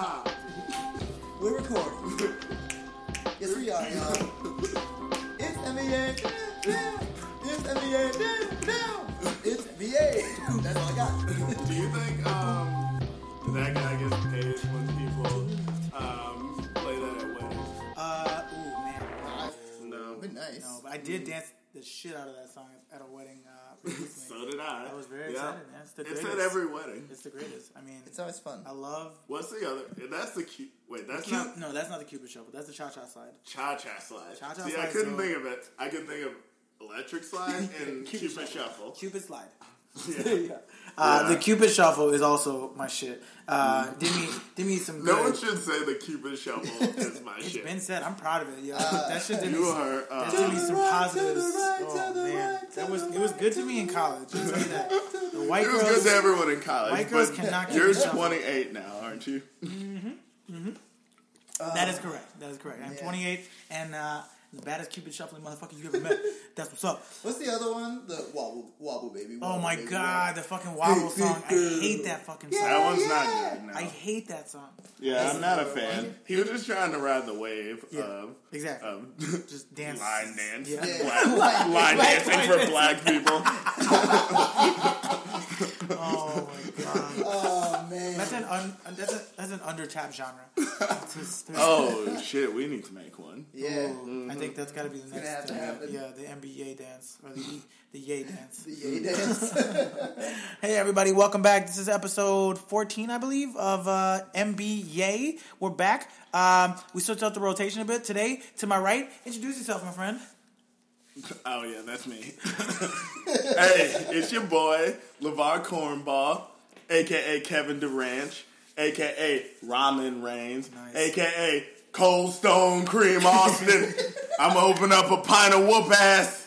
Stop. We're recording. yes, we are, y'all. It's NBA. Down. It's NBA. Down. Down. It's NBA. That's all I got. Do you think um, that guy gets paid when people um, play that at weddings? Uh, ooh, man. No. Been nice. No, but I did dance the shit out of that song at a wedding. Uh, recently. So did I. I was very yeah. excited, man. It's the It's greatest. at every wedding. It's the greatest. I mean, It's always fun. I love. What's the other? That's the cute. Wait, that's Cu- not no, that's not the Cupid Shuffle. That's the Cha Cha Slide. cha cha slide. Cha-cha See, I couldn't so- think of it. I could think of electric slide and Cupid, shuffle. Cupid Slide. Yeah. Uh, Yeah. The Cupid Shuffle is also my shit. Uh, give me, give me some. No one should say the Cupid shuffle is my It's shit. been said. I'm proud of it. Yo, that shit did me. you some- are. That Uh, did me some right, positives. right, oh man, right, that was it was good to me in college. I'll that. The white it was girls. good to everyone in college. white girls cannot get You're 28 now, aren't you? That is correct. That is correct. I'm Yeah. 28 and uh, the baddest Cupid shuffling motherfucker you ever met. That's what's up. What's the other one? The wobble, wobble baby. Oh my Baby, god, the fucking wobble Hey, song. I hate that fucking Yeah. song. That one's yeah. not good. No. I hate that song. Yeah, I'm not a fan. He was just trying to ride the wave Yeah, of exactly. of Just dance. line dance, Yeah. Yeah. Black- Line- line black- dancing line for dancing. black people. Oh my god. Oh man. That's an un, that's a that's an undertapped genre. It's there's- Oh shit, we need to make one. yeah. Ooh, I think that's got to be the next. have to uh, yeah, the NBA dance or the the yay dance. The yay dance. Hey everybody, welcome back. This is episode 14, I believe, of uh, NBA. We're back. Um, we switched up the rotation a bit today. To my right, introduce yourself, my friend. Oh yeah, that's me. hey, it's your boy Levar Cornball, aka Kevin Durant, aka Ramen Reigns, Nice. aka Cold Stone Cream Austin. I'm gonna open up a pint of whoop ass.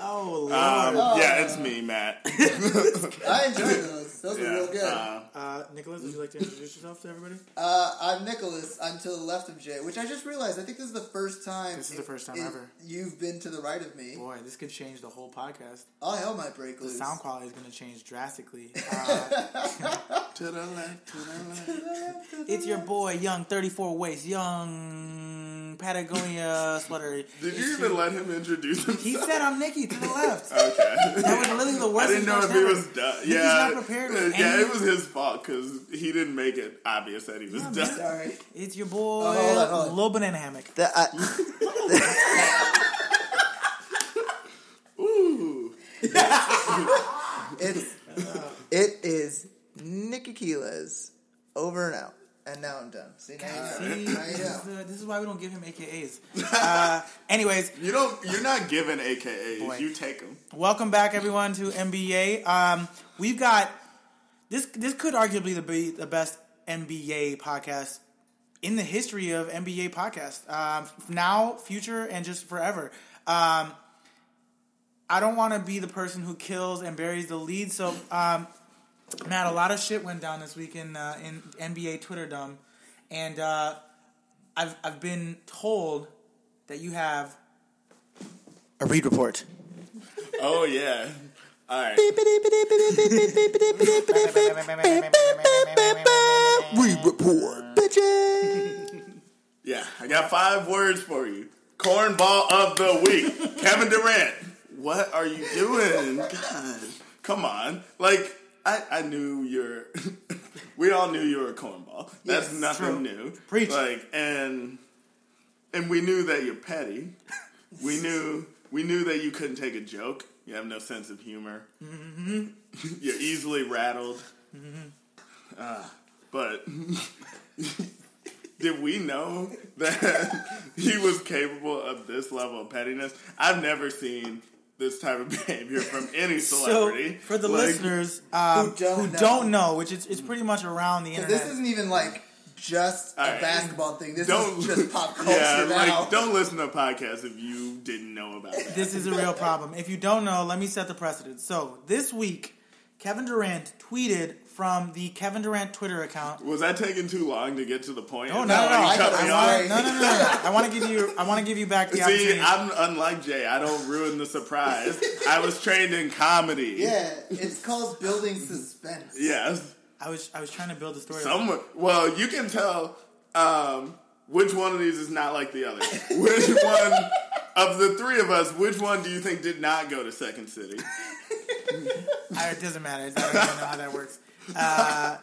Oh Lord. Um, yeah, it's me, Matt. I enjoyed those. Those were Yeah, real good. uh, uh, Nicholas, would you like to introduce yourself to everybody? Uh, I'm Nicholas. I'm to the left of Jay, which I just realized. I think this is the first time. This is the first time it- ever. You've been to the right of me. Boy, this could change the whole podcast. All hell might break loose. The sound quality is going to change drastically. Uh, to the left, to the left. it's your boy, young 34 waist, young Patagonia sweater. Did you even let him introduce himself? He said I'm Nikki to the left. Okay. That was literally the worst. I didn't know if he was ever. done. Nikki's Yeah, not prepared with yeah, it was his fault because he didn't make it obvious that he was Yeah, done. Sorry. It's your boy, Oh, hold on, hold on. Lil Banana Hammock. That I, Ooh, it's it is Nikki Keelas over and out, and now I'm done. See, now See. Now this, is, uh, this is why we don't give him AKAs. Uh, anyways, you don't. You're not given AKAs. Boy. You take them. welcome back everyone to NBA. Um, we've got this. This could arguably be the best NBA podcast in the history of NBA podcast. Um, now, future, and just forever. Um, I don't want to be the person who kills and buries the lead. So, um, Matt, a lot of shit went down this week in uh, in NBA Twitterdom, and uh, I've I've been told that you have a Reed report. Oh yeah. All right. Reed report, bitches. Yeah, I got five words for you. Cornball of the week, Kevin Durant. What are you doing? God, come on. Like I, I knew you're. we all knew you were a cornball. That's Yes, nothing true. new. Preach. Like and and we knew that you're petty. We knew we knew that you couldn't take a joke. You have no sense of humor. Mm-hmm. You're easily rattled. Ah, but did we know that he was capable of this level of pettiness? I've never seen this type of behavior from any celebrity. So, for the Like, listeners um, Who don't who know. don't know, which is it's pretty much around the internet. This isn't even like just a All right. basketball thing. This don't is just pop culture yeah, now. like don't listen to a podcast if you didn't know about that. this is a real problem. If you don't know, let me set the precedent. So this week, Kevin Durant tweeted from the Kevin Durant Twitter account. Was I taking too long to get to the point? Oh no, no, no! why I, you cut thought me off? no, no, no, no, no! I want to give you. I want to give you back the See, opportunity. I'm unlike Jay. I don't ruin the surprise. I was trained in comedy. yeah, it's called building suspense. Yes. I was I was trying to build a story. Someone, well, you can tell um, which one of these is not like the other. Which one of the three of us? Which one do you think did not go to Second City? I, it doesn't matter. I don't even know how that works. Uh,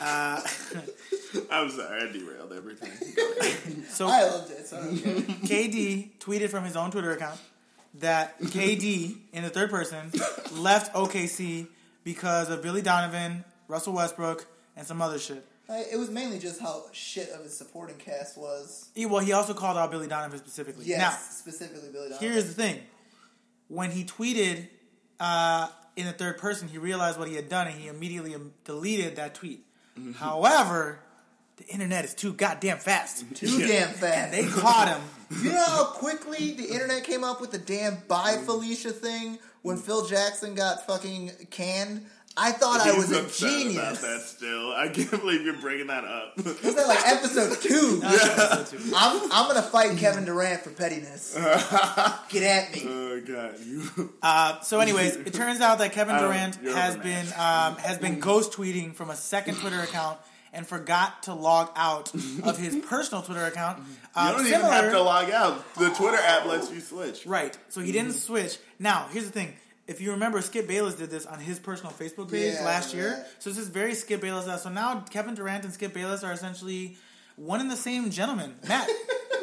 I'm sorry, I derailed everything. so I loved it. So okay. KD tweeted from his own Twitter account that KD in the third person left OKC because of Billy Donovan, Russell Westbrook, and some other shit. It was mainly just how shit of his supporting cast was. He, well, he also called out Billy Donovan specifically. Yes, Now, specifically Billy Donovan. here's the thing: when he tweeted uh, in the third person, he realized what he had done, and he immediately um, deleted that tweet. However, the internet is too goddamn fast. too Yeah. damn fast. They caught him. You know how quickly the internet came up with the damn "Bye Felicia" thing when Phil Jackson got fucking canned? I thought I He's was a upset about genius. that still. I can't believe you're bringing that up. Was that like episode two? I'm I'm gonna fight Kevin Durant for pettiness. Get at me. oh god, you. Uh, so, anyways, it turns out that Kevin Durant has been um, has been ghost tweeting from a second Twitter account and forgot to log out of his personal Twitter account. You Uh, don't even have to log out. The Twitter app lets you switch. Right. So he didn't switch. Now, here's the thing. If you remember, Skip Bayless did this on his personal Facebook page Yeah, last year. remember So this is very Skip Bayless. So now Kevin Durant and Skip Bayless are essentially one and the same gentleman. Matt,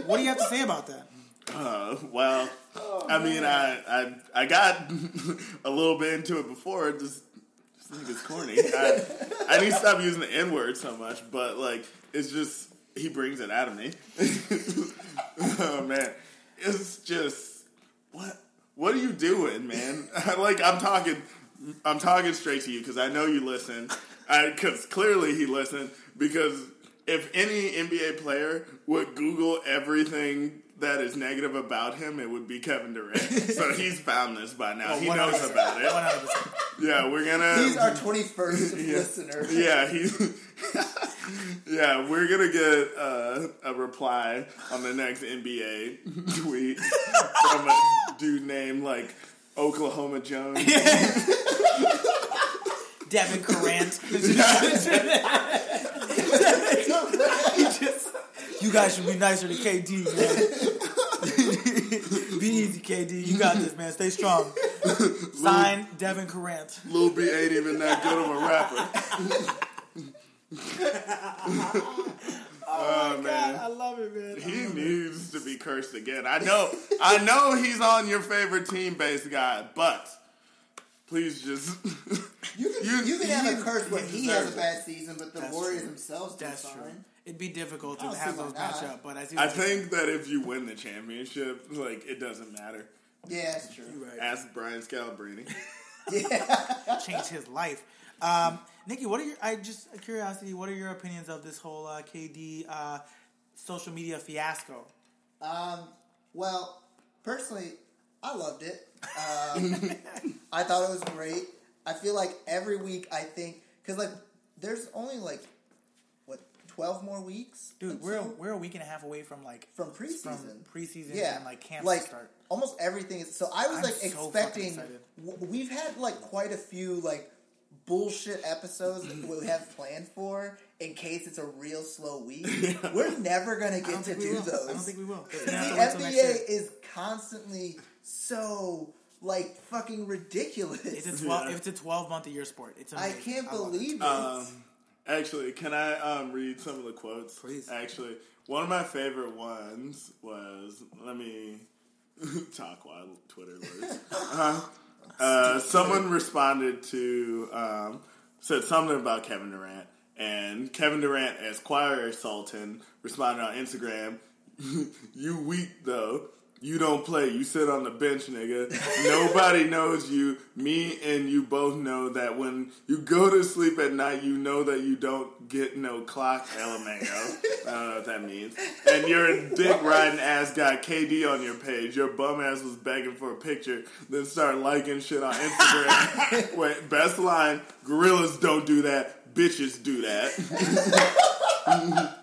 what do you have to say about that? Uh, well, I mean, I, I I got a little bit into it before. This, this nigga's corny. I, I need to stop using the N word so much, but like, it's just he brings it out of me. oh man, it's just what what are you doing, man? like, I'm talking, I'm talking straight to you because I know you listen. Because clearly he listened. Because if any NBA player would Google everything that is negative about him, it would be Kevin Durant. so he's found this by now. he knows about it. 100%. Yeah, we're gonna. He's our 21st yeah, listener. Yeah, he. yeah, we're gonna get uh, a reply on the next NBA tweet from a dude named like Oklahoma Jones. Devin Durant. you guys should be nicer to KD, man. Be easy, KD. You got this, man. Stay strong. Sign Devin Durant. Lil B ain't even that good of a rapper. oh ah, man. I love it, man. He oh, needs to be cursed again. I know, I know he's on your favorite team based guy, but please just You can, You- you, can have a curse when you he has a bad season, but the That's Warriors true. themselves do That's fine. true. It'd be difficult to don't have those why match up, but I. I what you're saying. think that if you win the championship, like it doesn't matter. Yeah, that's true. You're right. Ask Brian Scalabrine. Yeah. changed his life. Um, Nikki, what are your? I just a curiosity. What are your opinions of this whole uh, KD uh, social media fiasco? Um, well, personally, I loved it. Um, I thought it was great. I feel like every week I think because like there's only like what twelve more weeks, Dude, we're until- we're a week and a half away from like from from preseason. preseason yeah, and like camp like to start. almost everything is. So I was I'm like so expecting. w- We've had like quite a few like bullshit episodes that we have planned for in case it's a real slow week. We're never gonna get to do will. those. I don't think we will. We're the gonna have to wait till next year. NBA is constantly so like fucking ridiculous. It's a twelve. Yeah. It's a twelve month a year sport. It's I can't love it. believe it. Um, actually, can I um, read some of the quotes? Please. Actually, one of my favorite ones was let me talk while Twitter loads. uh, uh, someone responded to um, said something about Kevin Durant, and Kevin Durant as Choir Sultan responded on Instagram. you weak though. You don't play. You sit on the bench, nigga. Nobody knows you. Me and you both know that when you go to sleep at night, you know that you don't get no clock, LMAO. I don't know what that means. And you're a dick riding ass got KD on your page. Your bum ass was begging for a picture, then start liking shit on Instagram. Wait, best line: Gorillas don't do that. Bitches do that.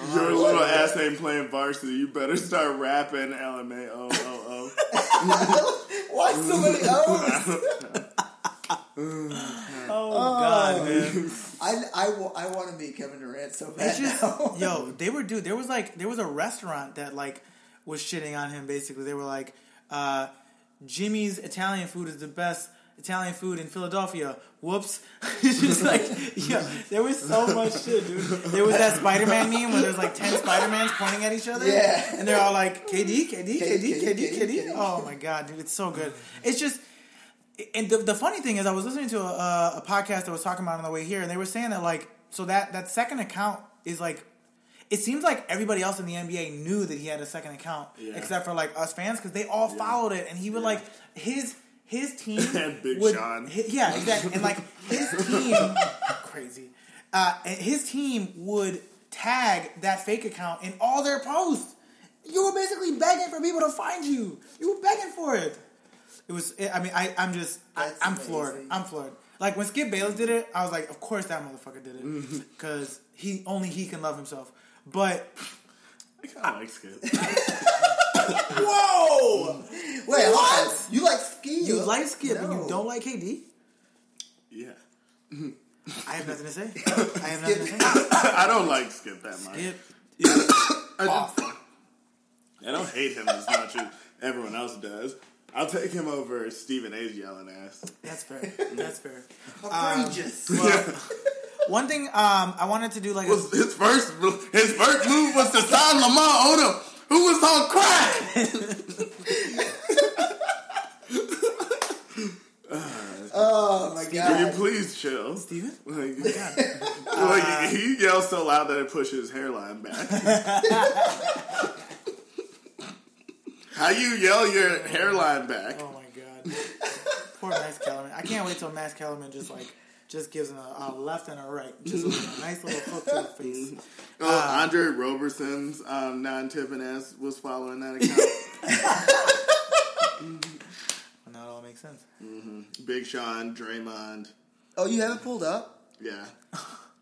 Oh. Your little ass ain't playing varsity. You better start rapping LMAO. Why so many O's? Oh, God, man. I, I, I want to meet Kevin Durant so bad It's just now. yo, they were dude. There was like there was a restaurant that like was shitting on him. Basically, they were like, uh, "Jimmy's Italian food is the best Italian food in Philadelphia." Whoops! it's just like yeah, there was so much shit, dude. There was that Spider Man meme where there's like ten Spider Mans pointing at each other, Yeah. and they're all like KD, KD, KD, KD, KD. Oh my god, dude, it's so good. It's just. And the, the funny thing is, I was listening to a, a podcast that was talking about on the way here, and they were saying that like, so that that second account is like, it seems like everybody else in the NBA knew that he had a second account, Yeah. except for like us fans, because they all followed it, and he would Yeah. like his his team Big would, Sean. hi- yeah, exactly, and like his team, crazy, uh, his team would tag that fake account in all their posts. You were basically begging for people to find you. You were begging for it. It was. I mean, I, I'm just. I, That's amazing. floored. I'm floored. Like when Skip Bayless did it, I was like, of course that motherfucker did Mm-hmm. it because he only he can love himself. But I kind of like Skip. whoa, Wait, What? on. You like ski? you like Skip and No. you don't like KD? Yeah. I have nothing to say. I have nothing to say. I don't like Skip that much. Skip is awful. I don't hate him as much as everyone else does. I'll take him over Stephen A's yelling ass. That's fair. That's fair. Outrageous. One thing um, I wanted to do like a, his first his first move was to sign Lamar Odom, who was on crack. Oh, oh my god! Will you god. please chill? Steven. Like, God. like, he yells so loud that it pushes his hairline back. How you yell your hairline back? Oh my god. Poor Max Kellerman. I can't wait till Max Kellerman just like just gives him a, a left and a right. Just a nice little hook to the mm-hmm. face. Oh, uh, Andre Roberson's um, non-tipping ass was following that account. And now it all makes sense. Mm-hmm. Big Sean, Draymond, Oh, you have it pulled up? yeah.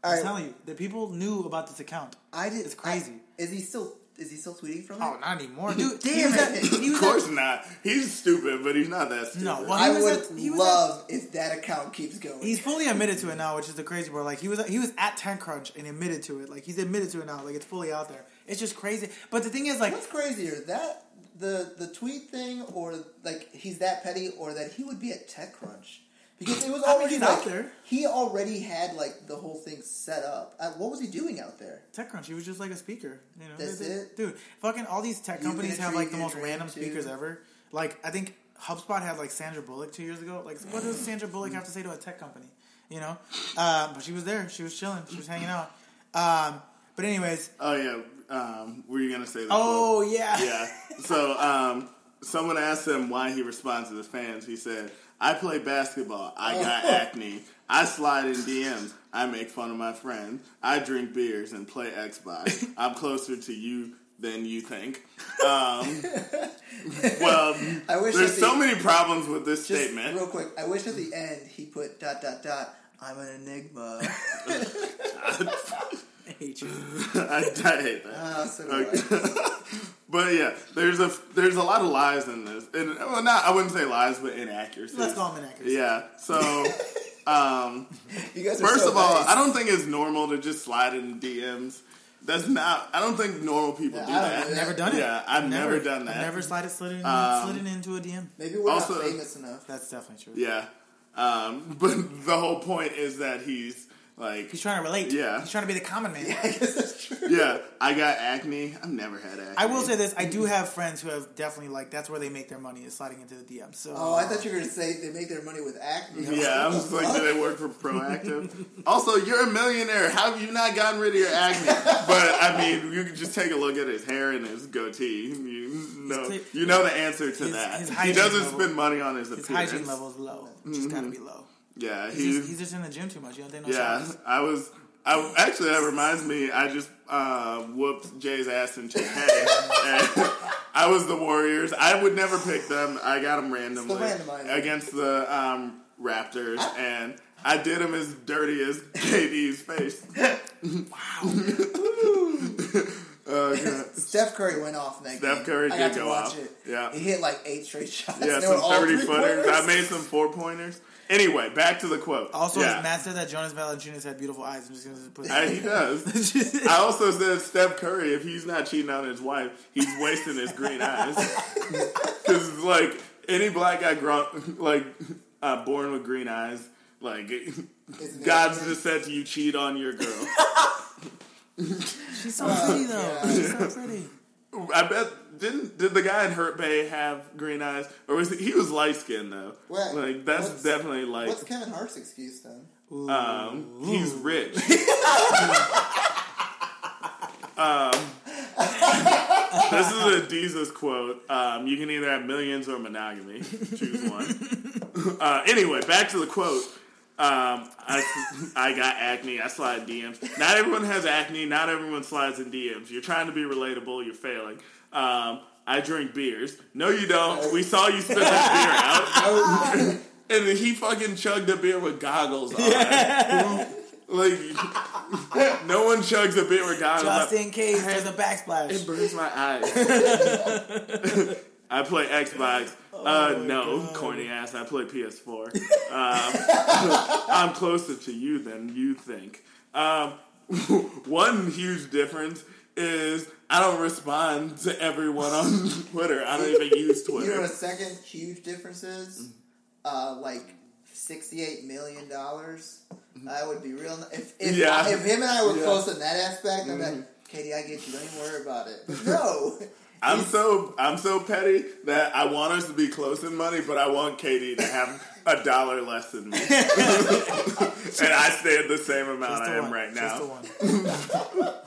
I'm right. telling you, the people knew about this account. I did. It's crazy. I- is he still? Is he still tweeting from oh, it? Oh, not anymore, dude. Damn was at, it. Of course at, not. He's stupid, but he's not that stupid. No, well, I would at- he was love if that account keeps going. He's fully admitted to it now, which is the crazy part. Like he was, he was at TechCrunch and admitted to it. Like he's admitted to it now. Like it's fully out there. It's just crazy. But the thing is, like, What's crazier, that the the tweet thing, or like he's that petty, or that he would be at TechCrunch? Because it was I mean, already like out there. he already had like the whole thing set up. Uh, what was he doing out there? TechCrunch, he was just like a speaker. You know, That's They- they- it? dude. Fucking all these tech companies gonna have like the most dream random too? speakers ever. Like I think HubSpot had like Sandra Bullock two years ago. Like what does Sandra Bullock have to say to a tech company? You know, um, but she was there. She was chilling. She was hanging out. Um, but anyways, Oh yeah. Um, were you gonna say That oh quote? yeah, Yeah. So um, someone asked him why he responds to the fans. He said, "I play basketball. I got Oh. acne. I slide in DMs. I make fun of my friends. I drink beers and play Xbox. I'm closer to you." Than you think. Um, well, I wish there's that so many problems with this statement. real quick, I wish at the end he put dot dot dot. I'm an enigma. I hate you. I, I hate that. Ah, so Okay. I. But yeah, there's a there's a lot of lies in this, and well, not I wouldn't say lies, but inaccuracies. Let's call them inaccuracies. Yeah. So, um, You guys first so of all, nice. I don't think it's normal to just slide in DMs. That's not. I don't think normal people do I don't that. I've never done it. Yeah, I've never done that. I've never slided slid, in, Um, slid in into a DM. Maybe we're Also- not famous enough. That's definitely true. Yeah. Um, but the whole point is that he's like, He's trying to relate. Yeah. He's trying to be the common man. I guess that's true. yeah, I got acne. I've never had acne. I will say this: I do have friends who have definitely like that's where they make their money is sliding into the DM. So Oh, I thought you were going to say they make their money with acne. Yeah, I was like, do they work for Proactiv? also, you're a millionaire. How have you not gotten rid of your acne? But I mean, you can just take a look at his hair and his goatee. You know, His- you know the answer to his- that. his he doesn't level- spend money on his his appearance. hygiene level is low. Just gotta be mm-hmm. low. Yeah, He's, just, he's just in the gym too much. You don't take no yeah. showers. I was. I actually that reminds me. I just uh, whooped Jay's ass in 2K. I was the Warriors. I would never pick them. I got them randomly randomizer. against the um, Raptors, and I did him as dirty as KD's face. Oh, God. Steph Curry went off that Steph game. Curry I did go watch off. it. Yeah. he hit like eight straight shots. Yeah, some thirty footers. I made some four pointers. Anyway, back to the quote. Also, yeah. Matt said that Jonas Valanciunas had beautiful eyes. I'm just gonna put Uh, he does. I also said Steph Curry, if he's not cheating on his wife, he's wasting his green eyes. Because like any black guy, grown, like uh, born with green eyes, like Isn't God's just said to you, cheat on your girl. She's so pretty though. yeah. She's so pretty. I bet didn't did the guy in Hurt Bae have green eyes, or was he, he was light skinned though? Well, like that's definitely like What's Kevin Hart's excuse then? um, he's rich. um, this is a Jesus quote. Um, you can either have millions or monogamy. Choose one. uh, anyway, back to the quote. Um, I, I got acne. I slide DMs. Not everyone has acne. Not everyone slides in DMs. You're trying to be relatable. You're failing. Um, I drink beers. No, you don't. We saw you spit that beer out. and then he fucking chugged a beer with goggles on. like, no one chugs a beer with goggles. Just in case there's a backsplash. It burns my eyes. I play Xbox. uh, no, corny ass. I play PS4. Um, I'm closer to you than you think. Um, one huge difference is I don't respond to everyone on Twitter. I don't even use You know, Twitter. a second huge difference is, uh, like sixty-eight million dollars. That would be real. If if, Yeah. if him and I were Yeah. close in that aspect, I'm like, KD, I get you. Don't even worry about it. No, I'm so I'm so petty that I want us to be close in money, but I want KD to have a dollar less than me, and I stay at the same amount I am one. right now.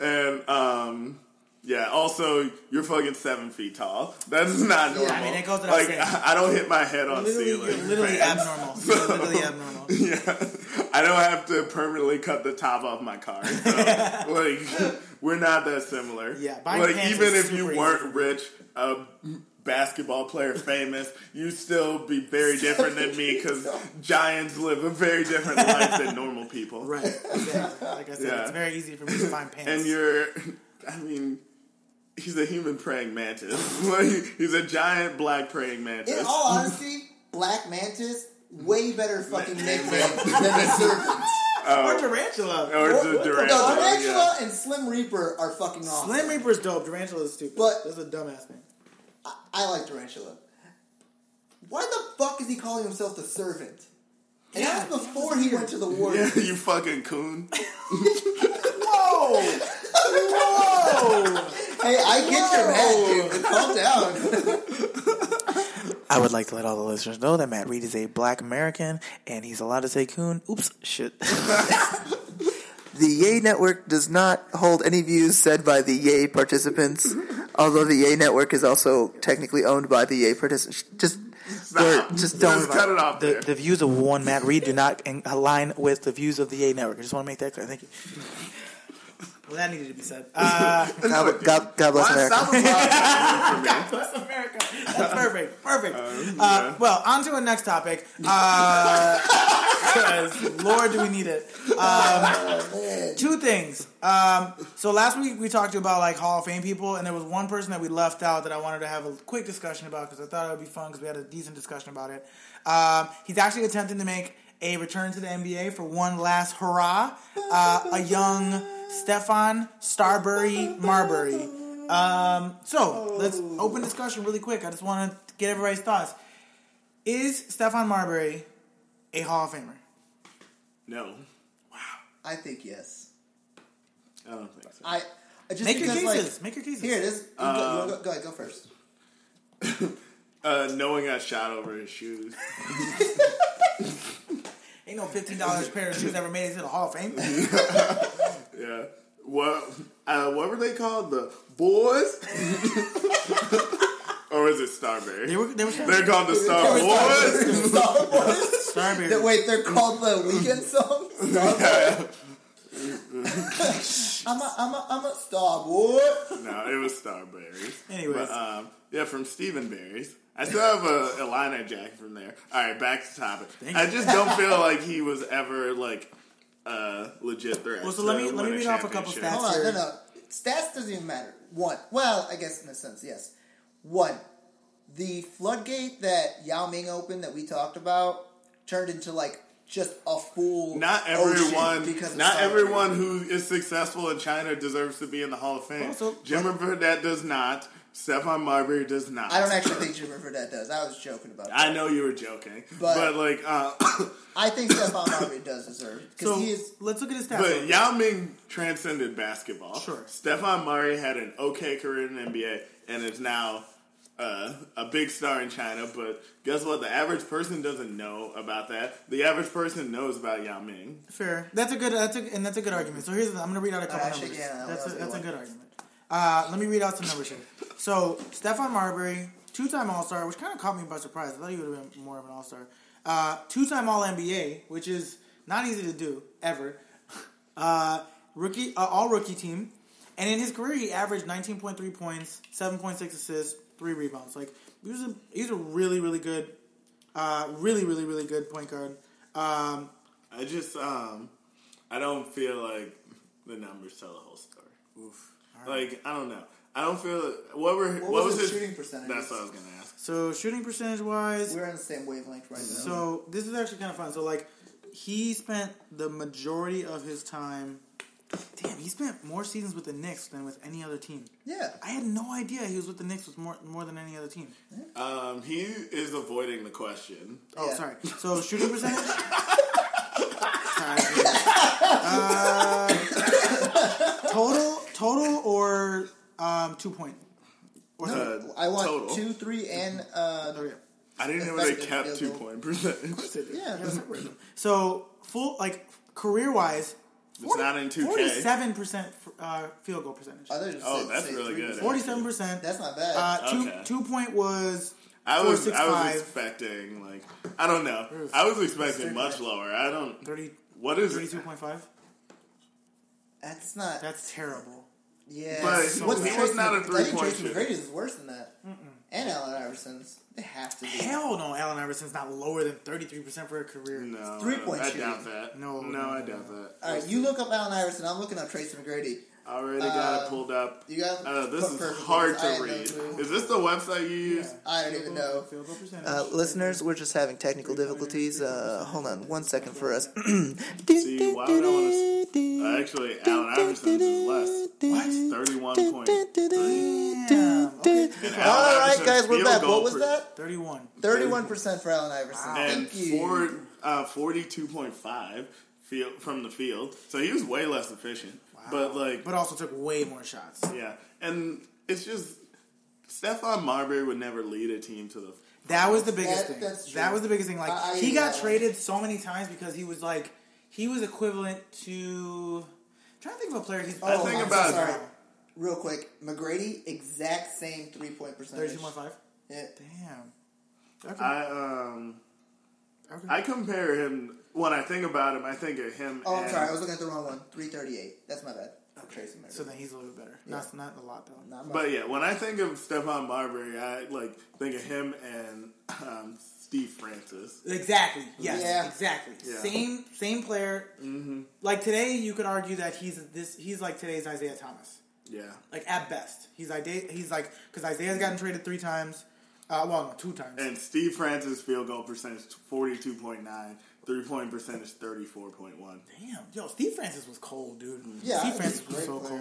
And um, yeah. Also, you're fucking seven feet tall. That's not normal. I mean, it goes without like saying. I, I don't hit my head on Literally, ceiling. you're literally fans. abnormal. You're literally abnormal. Yeah, I don't have to permanently cut the top off my car. So, like, we're not that similar. Yeah, buying like pants even is if you weren't easy. rich, a basketball player, famous, you'd still be very different than me because giants live a very different life than normal people. Right. Exactly. Like I said, Yeah. it's very easy for me to find pants. And you're, I mean. He's a human praying mantis. Like, he's a giant black praying mantis. in all honesty, Black Mantis way better fucking nickname than the Servant. Oh. or tarantula. or the No, tarantula. Tarantula yeah. and Slim Reaper are fucking awesome. Slim Reaper's dope. Tarantula is stupid. But- that's a dumbass name. I, I like Tarantula. Why the fuck is he calling himself the Servant? And Yeah, that's before he went to the war. Yeah, you fucking coon. Whoa! Whoa! Hey, I get your mad, dude. Calm down. I would like to let all the listeners know that Matt Reed is a black American and he's allowed to say coon. Oops, shit. The Yay Network does not hold any views said by the Yay participants, although the Yay Network is also technically owned by the Yay participants. Just, Stop. or just don't. Just cut it off The, the views of one Matt Reed do not in- align with the views of the A Network. I just want to make that clear. Thank you. Well, that needed to be said. Uh, God, God, God bless America. stop apologizing for me? God bless America. That's perfect. Perfect. Uh, well, on to a next topic. Because, Lord, do we need it. Um, two things. Um, so last week we talked about like Hall of Fame people, and there was one person that we left out that I wanted to have a quick discussion about because I thought it would be fun because we had a decent discussion about it. Um, he's actually attempting to make a return to the NBA for one last hurrah. Uh, a young Stephon Starbury Marbury. Um, so let's open discussion really quick. I just want to get everybody's thoughts. Is Stephon Marbury a Hall of Famer? No, Wow. I think yes. I don't think so. I I just Make your because cases. like Make your cases. here it is. You go, you go, go ahead, go first. Uh, knowing I shot over his shoes. Ain't no fifteen dollars pair of shoes ever made it to the Hall of Fame. Yeah. What? Uh, what were they called? The boys? or is it Starberry? They were they were They're called the Star Boys. Star Boys. Starberry. Wait, they're called the Weekend song. Star Boy. I'm a I'm a I'm a Star Boy. no, it was Starberries. Anyways. But, um, yeah, from Stephen Berries. I still have a Illini jacket from there. All right, back to topic. Thank I just don't feel like he was ever like a legit threat. Well, so let me- let me read off a couple championship. stats. Hold on, no, no. stats doesn't even matter. One, well, I guess in a sense, yes. One, the floodgate that Yao Ming opened that we talked about turned into like just a full. Not ocean everyone, because of not science. everyone who is successful in China deserves to be in the Hall of Fame. Also, Jimmer Burnett does not. Stephon Marbury does not. I don't actually think Jimmer Fredette does. I was joking about that. I know you were joking, But- but, like, uh, I think Stephon Marbury does deserve because So he is. let's look at his stats. but Yao Ming transcended basketball. Sure. Stephon Murray had an okay career in the NBA and is now uh, a big star in China. But guess what? The average person doesn't know about that. The average person knows about Yao Ming. Fair. That's a good. That's a and that's a good argument. So here's the, I'm going to read out a couple Alright, numbers. shake your hand. That's a, What that's a good argument. Uh, let me read out some numbers here. So Stephon Marbury, two-time All Star, which kind of caught me by surprise. I thought he would have been more of an All Star. Uh, two-time All NBA, which is not easy to do ever. Uh, rookie, uh, All Rookie team, and in his career he averaged 19.3 points, 7.6 assists, three rebounds. Like he was a he's a really really good, uh, really really really good point guard. Um, I just, um, I don't feel like the numbers tell the whole story. Oof. Like I don't know. I don't feel. What were what, was was his his shooting percentages? That's what I was gonna ask. So shooting percentage wise, We're on the same wavelength right now. so this is actually kind of fun. So like, he spent the majority of his time. Damn, he spent more seasons with the Knicks than with any other team. yeah, I had no idea he was with the Knicks with more more than any other team. Um, he is avoiding the question. Oh, Yeah. sorry. So shooting percentage. sorry. Uh, total, total, or um, two point. Or Uh, I want total. two, three, and uh, Oh, yeah. I didn't know they Effective kept field two goal. point percentage. yeah, Yeah. So full like career wise, It's not in 2K. Forty-seven percent uh, field goal percentage. I thought you just Oh, said- that's say really three good. percent. Forty-seven percent. That's not bad. Uh, two Okay. two point was I was I 465. was expecting like I don't know. I was expecting much lower. I don't. 30, What is 32.5. that's not. That's terrible. yeah. But he What's was not a Mc- I think three-point Tracy shooter. McGrady's is worse than that. And Allen Iverson's. They have to be. Hell no, Allen Iverson's not lower than thirty-three percent for a career. No, Three-point I shooting. doubt that. No, no, no, I doubt that. All right, you look up Allen Iverson. I'm looking up Tracy McGrady. I already got Um, it pulled up. You got Uh, this is hard to had no read. Is this the website you use? I don't even know. Field goal percentage. Uh, listeners, we're just having technical difficulties. Uh, hold on one second for us. See, why would I want to? Uh, actually, Allen Iverson's is less. What? Thirty-one point. Damn. Okay. And All Allen right, Iverson's guys, we're back. What was that? Thirty-one. Thirty-one percent for Allen Iverson. And Thank you. four, uh, forty-two point five field from the field. So he was way less efficient. But like, But also took way more shots. yeah, and it's just Stephon Marbury would never lead a team to the. That was the biggest That- thing. that's true. That was the biggest thing. Like I- I he agree got that one. traded so many times because he was like he was equivalent to. I'm trying to think of a player. He's Oh, I think I'm so about- sorry. Real quick, McGrady, exact same three-point percentage. thirty-two point five. Yeah. Damn. Okay. I um okay. I compare him when I think about him. I think of him. Oh, I'm sorry. I was looking at the wrong one. Three thirty-eight. That's my bad. Tracy McGrady. so then he's a little bit better. Not not a lot though. Not. But yeah, when I think of Stephon Marbury, I like think of him and um, Steve Francis. Exactly. Yes. Yeah. Exactly. Yeah. Same same player. Mm-hmm. Like today, you could argue that he's this. He's like today's Isaiah Thomas. Yeah, Like at best, he's Isaiah. He's like because Isaiah's gotten traded three times. Uh, well, no, two times. and Steve Francis field goal percentage forty two point nine, three point percentage thirty four point one. Damn, yo, Steve Francis was cold, dude. Yeah, Steve Francis was so player.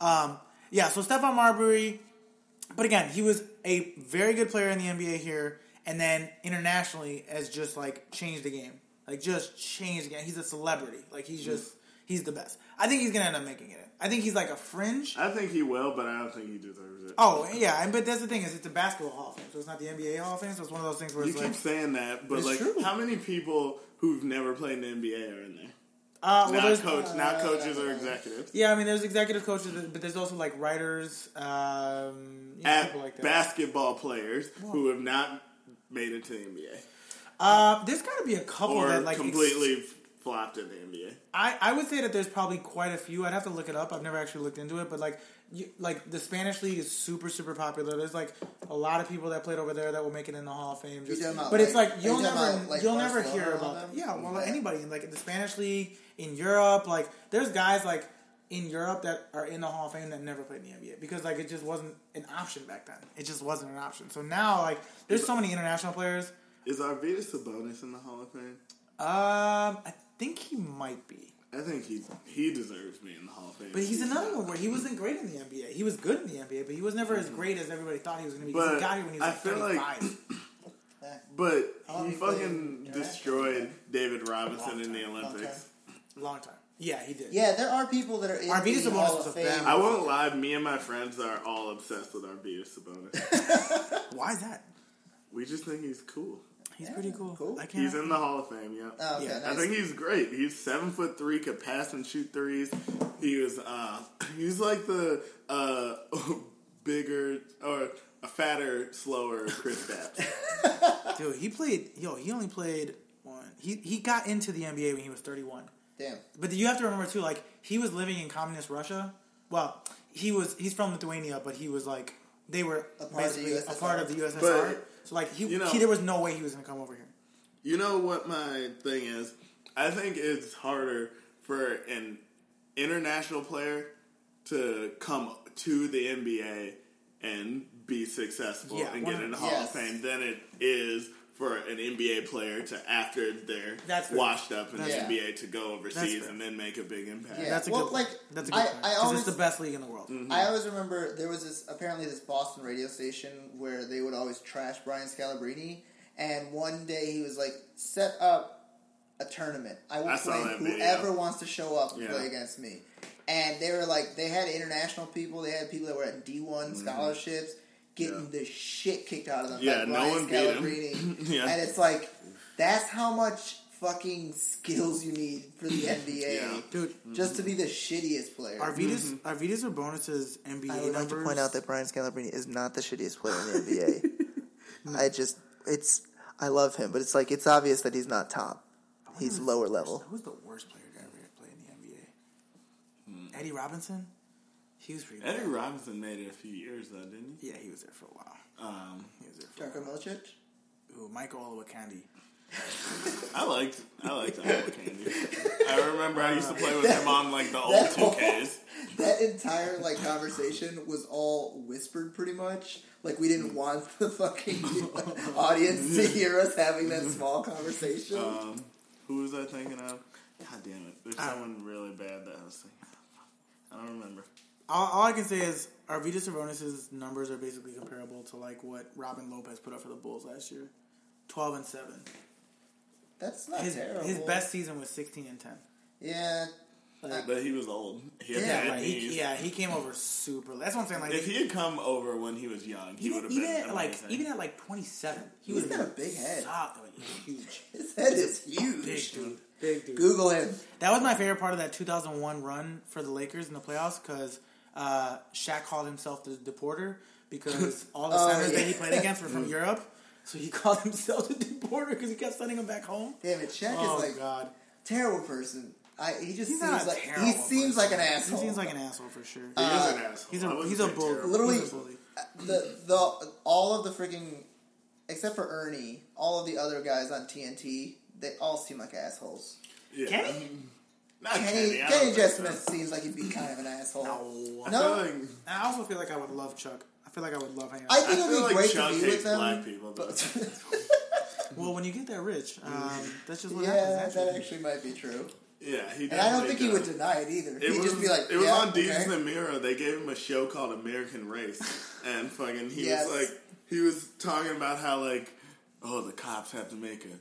cold. Um, yeah, so Stephon Marbury, but again, he was a very good player in the NBA here, and then internationally has just like changed the game, like just changed the game. He's a celebrity, like he's just he's the best. I think he's gonna end up making it. I think he's like a fringe. I think he will, but I don't think he deserves it. Oh yeah, and but that's the thing is it's a basketball Hall of Fame, so it's not the NBA Hall of Fame. So it's one of those things where you it's keep like, saying that, but like, true. how many people who've never played in the NBA are in there? uh, well, not coach, not coaches or executives. yeah, I mean there's executive coaches, but there's also like writers, um, you know, like basketball players who have not made it to the NBA Uh, there's got to be a couple or that like ex- completely flopped in the NBA. I, I would say that there's probably quite a few. I'd have to look it up. I've never actually looked into it, but like you, like the Spanish league is super super popular. There's like a lot of people that played over there that will make it in the Hall of Fame. Just, talking about, but it's like- like you you'll never about, like, you'll never hear and all about them? yeah well Yeah. anybody in like the Spanish league in Europe like there's guys like in Europe that are in the Hall of Fame that never played in the NBA because like it just wasn't an option back then. It just wasn't an option. So now like there's so many international players. Is Arvydas Sabonis in the Hall of Fame? Um, I think he might be, I think he he deserves being in the Hall of Fame. but he's another one where he wasn't great in the NBA. He was good in the NBA, but he was never as great as everybody thought he was going to be. 'cause But he got here when he was I like feel like- 35. But he he fucking destroyed David Robinson in the Long Olympics. Long time. Yeah, he did. Yeah, there are people that are in Arvydas the Sabonis Hall was of a Fame. bad- I won't lie, me and my friends are all obsessed with Arvydas Sabonis. Why is that? we just think he's cool. He's pretty cool. cool. I can't. He's in the Hall of Fame, yeah. Oh, okay, Yeah, nice. I think he's great. He's seven foot three, could pass and shoot threes. He was uh he's like the uh bigger or a fatter, slower Chris Stapps. Dude, he played. Yo, he only played one. He he got into the NBA when he was 31. Damn. But you have to remember too, like he was living in communist Russia. Well, he was. He's from Lithuania, but he was like they were A part of basically a part of the USSR. But, so like he, you know- he, there was no way he was going to come over here. You know what my thing is? I think it's harder for an international player to come to the NBA and be successful Yeah, and get one- in the Hall yes. of Fame than it is for an NBA player to after they're That's washed up in That's the fair. NBA to go overseas and then make a big impact. Yeah. That's a well, good. like, that's a good I- point. I 'Cause always- it's the best league in the world. Mm-hmm. I always remember there was this apparently this Boston radio station where they would always trash Brian Scalabrine, and one day he was like, "Set up a tournament. I will I saw play that video. whoever wants to show up and Yeah. play against me." And they were like, they had international people, they had people that were at D one mm-hmm. scholarships, getting. Yeah. the shit kicked out of them. Yeah, by no Brian one beat him. Scalabrine. Yeah. And it's like, that's how much fucking skills you need for the NBA. Yeah. Dude, Just to be the shittiest player. Arvydas Mm-hmm. Arvydas Sabonis's NBA I would like to point out that Brian Scalabrine is not the shittiest player in the NBA. I just, it's, I love him, but it's like it's obvious that he's not top. He's lower level. Who's the worst player to ever play in the NBA? Eddie Robinson. He was pretty. Eddie bad. Robinson made it a few years though, didn't he? Yeah, he was there for a while. Um, He was there for. Darko Milicic? Ooh, Michael Olowokandi. I liked I liked Iowa Candy. I remember I used to play with him on like the old two Ks. That entire like conversation was all whispered, pretty much. Like we didn't want the fucking audience to hear us having that small conversation. Um, who was I thinking of? God damn it! There's someone really bad that I was thinking. of. I don't remember. All, all I can say is Arvydas Sabonis's numbers are basically comparable to like what Robin Lopez put up for the Bulls last year, twelve and seven. That's not His terrible. his best season was sixteen and ten. Yeah. But he was old. He had Yeah, Like, he, yeah, he came over super. That's what I'm saying. Like If he had come over when he was young, he would have been at like even at like twenty seven, he was got a big head. huge, His head is huge. big dude, big dude. Google him. That was my favorite part of that 2001 run for the Lakers in the playoffs because uh, Shaq called himself the deporter because all the Oh, centers that he played against were from Europe. So he called himself the deporter because he kept sending them back home. Damn it, Shaq Oh is like God, terrible person. I, he just he's seems not a like terrible. he seems like an person. asshole. He seems like an asshole for sure. he is uh, an asshole. he's I a wouldn't he's a say bull. terrible. Literally- he's a bully. the the all of the freaking except for Ernie, all of the other guys on TNT, they all seem like assholes. Yeah. Kenny? Not Kenny Kenny. I Kenny don't so. Seems like he'd be kind of an asshole. No. I No. feel like I also feel like I would love Chuck. I feel like I would love hanging out. I think I it'd be like great Chuck to be hates with them. black people. Though. But well, when you get that rich, um, that's just what yeah, happens. that actually might be true. yeah, he. And I don't definitely think he would deny it either. It He'd was, just be like, it was yeah, on Deeds okay. in the Mirror. They gave him a show called American Race, and fucking he Yes. was like, he was talking about how like, oh, the cops have to make a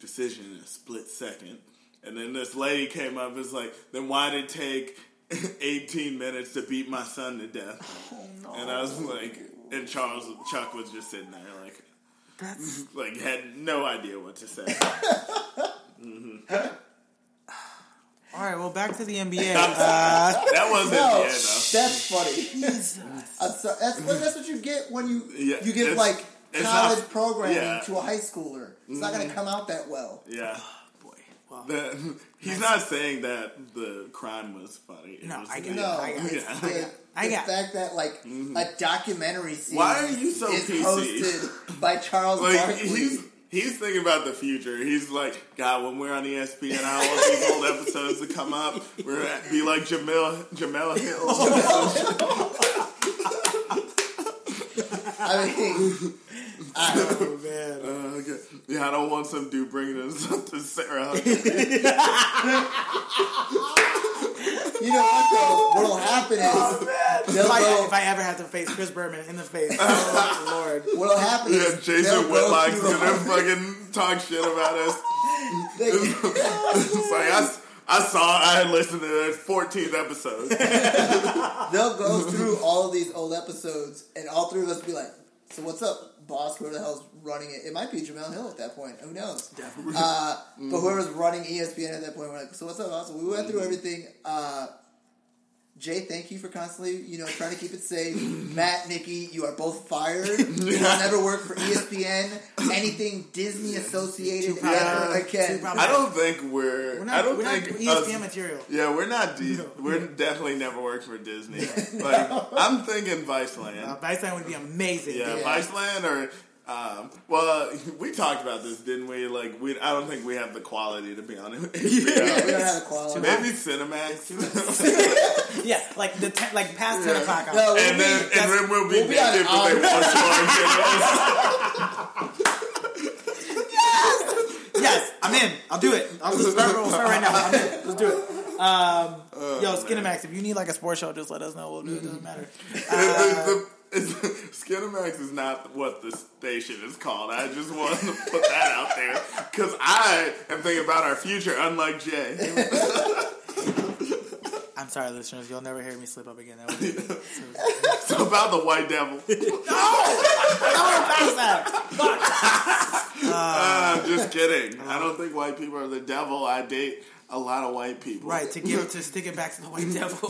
decision in a split second, and then this lady came up and was like, then why did it take 18 minutes to beat my son to death? Oh, And I was like, and Charles Chuck was just sitting there like, That's like had no idea what to say. all right. Well, back to the NBA. Uh, that wasn't No, yeah, though. that's funny. I'm sorry, that's what- that's what you get when you Yeah, you give it's- like college not- programming yeah. Mm-hmm. to a high schooler. It's not going to come out that well. Yeah. Boy. Well, The, he's not saying that the crime was funny. It No, was- I get it. No, I got it. Yeah. the, I got it. fact that like mm-hmm. a documentary series Why are you so is PC? hosted by Charles Like Barkley. he's He's thinking about the future. He's like, God, when we're on ESPN, I want these old episodes to come up. We're gonna be like Jemele Jemele Hill. I mean, Oh man. Uh, okay. Yeah, I don't want some dude bringing us up to Sarah. you know what though? What'll happen Oh, is they'll If I, go. if I ever have to face Chris Berman in the face, oh lord. What'll happen Yeah, is Jason they'll Whitlock's gonna all- fucking talk shit about us. they- It's like I, s- I saw, I had listened to the 14th episode. They'll go through all of these old episodes, and all three of us be like, "So what's up, boss? Whoever the hell's running it? It might be Jemele Hill at that point. Who knows? Definitely. Uh, But whoever's running ESPN at that point, we're like, "So what's up, boss?" We went Mm-hmm. through everything. Uh, Jay, thank you for constantly, you know, trying to keep it safe. Matt, Nikki, you are both fired. You will never work for ESPN. Anything Disney associated Too proud. ever Too again. I don't think we're. We're not, I don't we're think not ESPN us- material. Yeah, we're not. D- We're definitely never worked for Disney. Like I'm thinking Viceland. Uh, Viceland would be amazing. yeah, yeah. Viceland or. Um, well, we talked about this, didn't we? Like, we I don't think we have the quality to be on it. Yeah, we don't have the quality. Maybe Cinemax, Yeah, like the ten, like past ten o'clock. No, we'll and be- then and then we'll be we'll be naked, but they want to Yes, I'm in. I'll do it. I'll just start, we'll start right now. I'm in. Let's do it. Um, yo, Skinamax, if you need like a sports show, just let us know. We'll do it. Doesn't matter. it's, Skinamax is not what the station is called. I just wanted to put that out there because I am thinking about our future, unlike Jay. I'm sorry, listeners. You'll never hear me slip up again. That was it. It's about the White Devil. Uh, I'm just kidding. I don't think white people are the devil. I date a lot of white people. Right to give to stick it back to the white devil.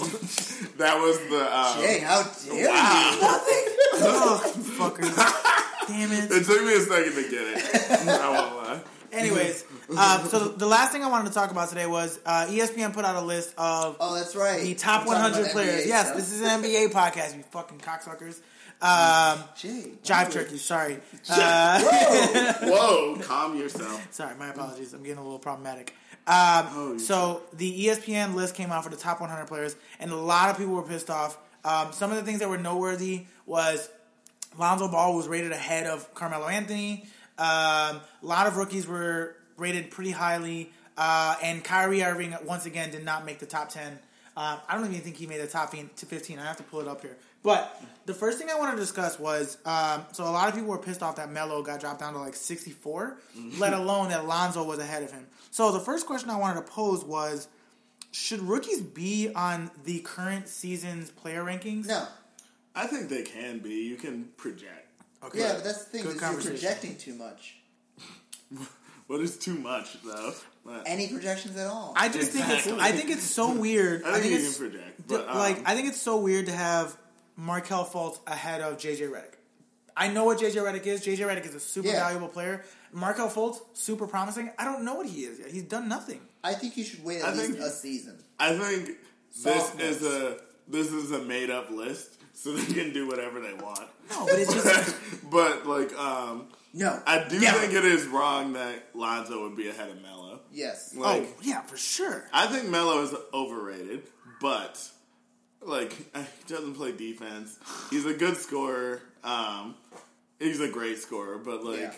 That was the. Um, Jay, how dare Wow. you? oh, you fuckers! Damn it. It took me a second to get it. I won't lie. Anyways, uh, so the last thing I wanted to talk about today was uh, ESPN put out a list of Oh, that's right. the top We're 100 players. NBA Yes, stuff. this is an NBA podcast. You fucking cocksuckers. Um, Jay, Jive turkey. Sorry. Uh, Whoa, calm yourself. sorry. My apologies. I'm getting a little problematic. Um, you so the ESPN list came out for the top 100 players, and a lot of people were pissed off. Um, some of the things that were noteworthy was Lonzo Ball was rated ahead of Carmelo Anthony. Um, a lot of rookies were rated pretty highly, uh, and Kyrie Irving once again did not make the top 10. Um, I don't even think he made the top 15. I have to pull it up here. But the first thing I want to discuss was um, so a lot of people were pissed off that Melo got dropped down to like 64, let alone that Lonzo was ahead of him. So the first question I wanted to pose was should rookies be on the current season's player rankings? No. I think they can be. You can project. Okay. Yeah, but that's the thing. Good Is you're conversation. projecting too much. What is too much though? But Any projections at all? I just think it's Exactly. I think it's so weird. I think, you it's can project. But, um, like I think it's so weird to have Markelle Fultz ahead of JJ Redick. I know what JJ Redick is. JJ Redick is a super Yeah. valuable player. Markelle Fultz, super promising. I don't know what he is yet. He's done nothing. I think you should wait at I least think- a season. I think this Sophomores. is a this is a made up list, so they can do whatever they want. No, but it's just but like, um, No. I do Never. think it is wrong that Lonzo would be ahead of Melo. Yes. Like, oh yeah, for sure. I think Melo is overrated, but like he doesn't play defense. He's a good scorer. Um, he's a great scorer, but like. Yeah.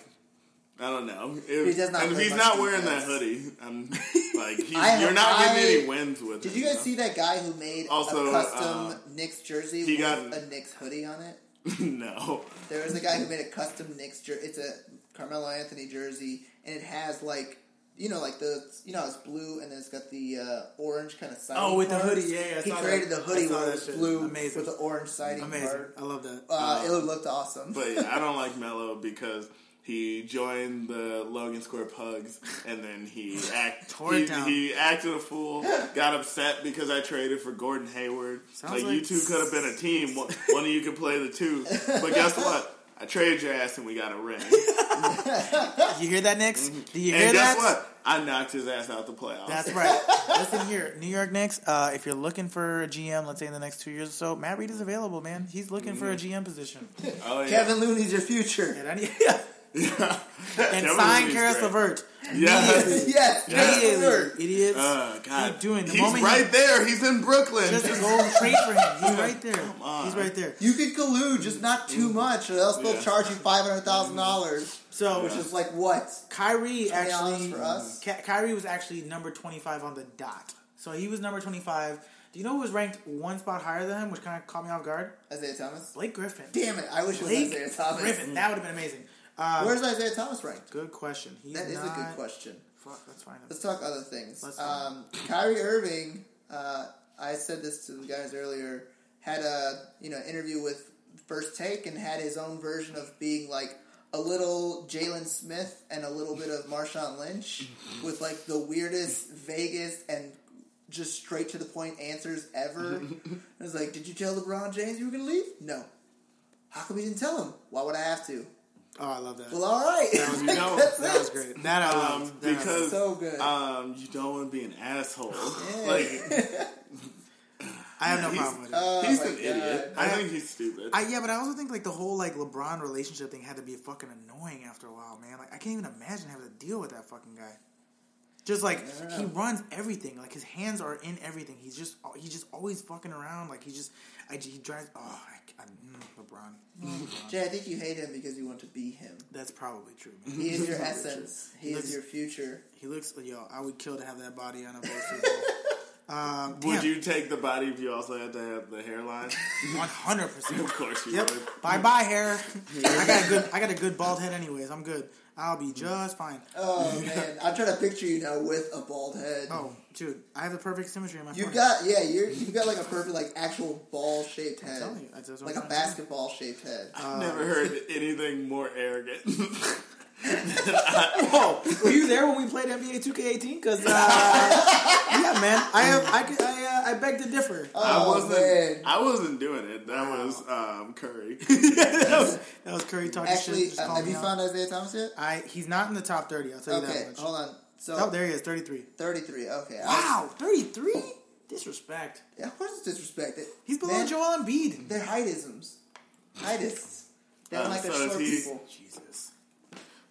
I don't know. If, He does not and if he's not wearing that hoodie, I'm like, he's, you're not getting I- any wins with Did him, you guys see that guy who made Also, a custom uh, Knicks jersey he with got- a Knicks hoodie on it? no. There was a guy who made a custom Knicks jersey. It's a Carmelo Anthony jersey, and it has like you know, like the you know, it's blue, and then it's got the uh, orange kind of siding. Oh, with the hoodie, yeah, yeah, I he created that. the hoodie I saw where that it was shit. blue Amazing. with the orange siding Amazing. part. I love that. Uh, it looked awesome. But yeah, I don't like Melo because he joined the Logan Square Pugs and then he act he, he acted a fool, got upset because I traded for Gordon Hayward. Like, like- you two could have been a team. One, one of you could play the two. But guess what? I traded your ass and we got a ring. you hear that, Knicks? Do you hear Mm-hmm. and that? guess what? I knocked his ass out the playoffs. That's right. Listen here, New York Knicks. Uh, if you're looking for a GM, let's say in the next two years or so, Matt Reed is available, man. He's looking for a GM position. oh, yeah. Kevon Looney's your future. And I need, yeah. Yeah. and sign Looney's Caris. LeVert. Yes. yes, Yes. Caris LeVert. Idiots. Idiots. Uh, God. Keep doing the He's moment right he, there. He's in Brooklyn. Just Just- go trade for him. He's right there. Come on. He's right there. You can collude, just not too much, or else they'll Yeah. charge you five hundred thousand dollars. So Which is like what? Kyrie actually, for us? Ky- Kyrie was actually number twenty five on the dot. So he was number twenty five. Do you know who was ranked one spot higher than him, which kind of caught me off guard? Isaiah Thomas. Blake Griffin. Damn it! I wish it was Blake Isaiah Thomas. Griffin. That would have been amazing. Um, Where's Isaiah Thomas ranked? good question. He's That is a good question. Fuck, that's fine. Let's talk other things. Let's. Um, Kyrie Irving, uh, I said this to the guys earlier, had a you know interview with First Take and had his own version of being like a little Jaden Smith and a little bit of Marshawn Lynch with like the weirdest, vaguest, and just straight to the point answers ever. I was like, "Did you tell LeBron James you were going to leave? No. How come you didn't tell him? Why would I have to? Oh, I love that. Well, all right. you know, That's that was great. That I um, loved. That because So good. um, you don't want to be an asshole. Yeah. Like I have no problem with it. Oh he's my an idiot. God. I think he's stupid. I, yeah, but I also think like the whole like LeBron relationship thing had to be fucking annoying after a while, man. Like I can't even imagine having to deal with that fucking guy. Just like Yeah. he runs everything, like his hands are in everything. He's just he's just always fucking around. Like he just I, he drives. Oh, I, I, mm, LeBron. Mm, LeBron. Jay, I think you hate him because you want to be him. That's probably true. Man. He is your essence. true. He looks, is your future. He looks. Like, yo, I would kill to have that body on a Bulls Um, Would you take the body if you also had to have the hairline? One hundred percent. of course you Yep. would. Bye bye hair. I got a good. I got a good bald head. Anyways, I'm good. I'll be just fine. Oh man, I'm trying to picture you now with a bald head. Oh, dude, I have the perfect symmetry in my. You've forehead. got yeah, you're you've got like a perfect like actual ball shaped head, telling you, that's- that's like I'm a trying to do. basketball shaped head. I've never heard anything more arrogant. Whoa, were you there when we played NBA 2K18? Because uh, yeah, man, I have. I could- I, uh, I beg to differ. I Oh, wasn't. man. I wasn't doing it. That was um, Curry. that, was, that was Curry talking Actually, shit. Just uh, calling have me you out. found Isaiah Thomas yet? I he's not in the top 30. I'll tell you that much. hold on. So Oh, there he is, 33. 33. Okay. Wow, 33. Disrespect. yeah, of course it's disrespected. He's below Man, Joel Embiid. They're heightisms. Heightists. They don't Uh, like so the short he- people. Jesus.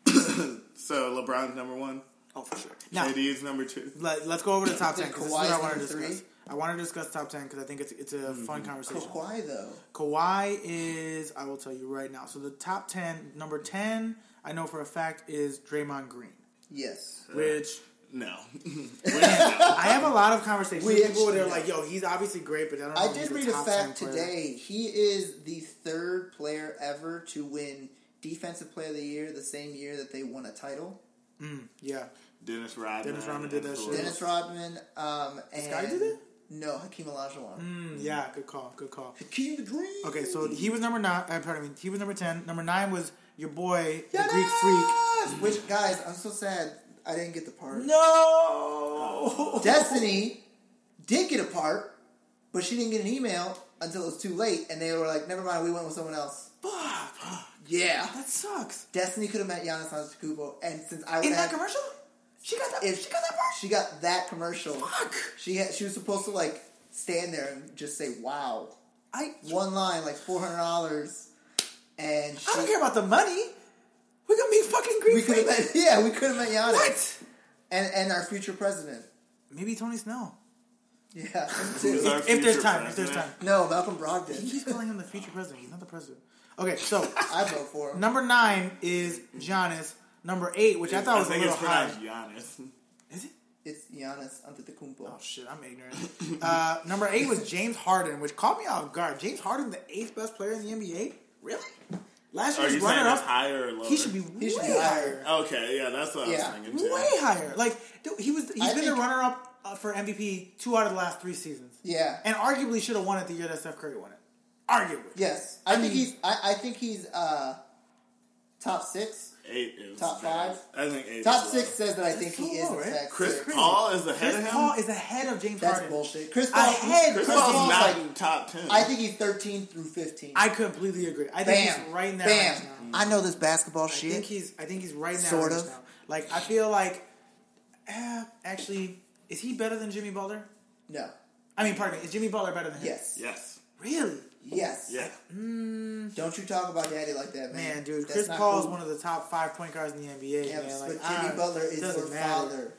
so LeBron's number one. Oh, for sure. Now, KD is number two. let, us go over the top 10 because this is Kawhi's what I want to discuss. three? I want to discuss top 10 because I think it's it's a fun mm-hmm. conversation. Kawhi though. Kawhi is, I will tell you right now. So the top 10, number 10, I know for a fact is Draymond Green, Yes. Uh, which No. I have a lot of conversations with Which- people where they're like, yo, he's obviously great, but I don't know I if did the read a top fact today. He is the third player ever to win Defensive Player of the Year the same year that they won a title. Mm, yeah. Dennis Rodman. Dennis Rodman did that shit. Dennis Rodman, um, and Scotty do that? No, Hakeem Olajuwon. Mm, yeah, good call, good call. Hakeem the Dream. Okay, so he was number nine. Uh, pardon me, he was number ten. Number nine was your boy, the! Greek Freak. Which guys, I'm so sad I didn't get the part. No. Destiny did get a part, but she didn't get an email until it was too late, and they were like, "Never mind, we went with someone else." Fuck. Yeah, That sucks. Destiny could have met Giannis Antetokounmpo, and since I was In that commercial, she got that. if she got that part. she got that commercial, Fuck. she had she was supposed to like stand there and just say, "Wow." I. One line, like four hundred dollars, and she, I don't care about the money. We're gonna meet fucking Greek we could have Freak. met, yeah, we could have met Giannis, What? and and our future president. Maybe Tony Snell. Yeah, him Who's too. our If there's future time. If there's time. No, Malcolm He Brogdon. keeps calling him the future president. He's not the president. Okay, so I vote for him. number nine is Giannis. Number eight, which I thought was a think little it's high. Giannis. Is it? It's Giannis Antetokounmpo. Oh shit, I'm ignorant. uh, number eight was James Harden, which caught me off guard. James Harden, the eighth best player in the NBA. Really? Last Are year's you saying runner up. higher or lower? He should be He should way be higher. higher. Okay, yeah, that's what I was thinking too. Way higher. Like dude, he was. He's I been the runner up uh, for MVP two out of the last three seasons, Yeah. and arguably should have won it the year that Steph Curry won it. Arguably. Yes. I, I think mean- he's. I, I think he's uh, top six. Eight is Top five? I think eight. Top is six low. says that I That's think he is low, in right? fact Chris six. Paul is ahead Chris of him. Paul is ahead of James That's Harden. bullshit. Chris Paul. Ahead. Chris Chris Paul's Paul's not like. in top ten. I think he's thirteen through fifteen. I completely agree. I think Bam. he's right in that Bam. range now. I know this basketball I shit. think he's. I think he's right in that Sort range of. now. Like I feel like, eh, actually, is he better than Jimmy Butler? no. I mean, pardon me. Is Jimmy Butler better than him? Yes. yes. Really? Yes. Yeah. Don't you talk about daddy like that, man. Man, dude, That's Chris not Paul is cool. one of the top five point guards in the NBA. Yeah, man. but Like, Jimmy ah, Butler is doesn't your matter. father.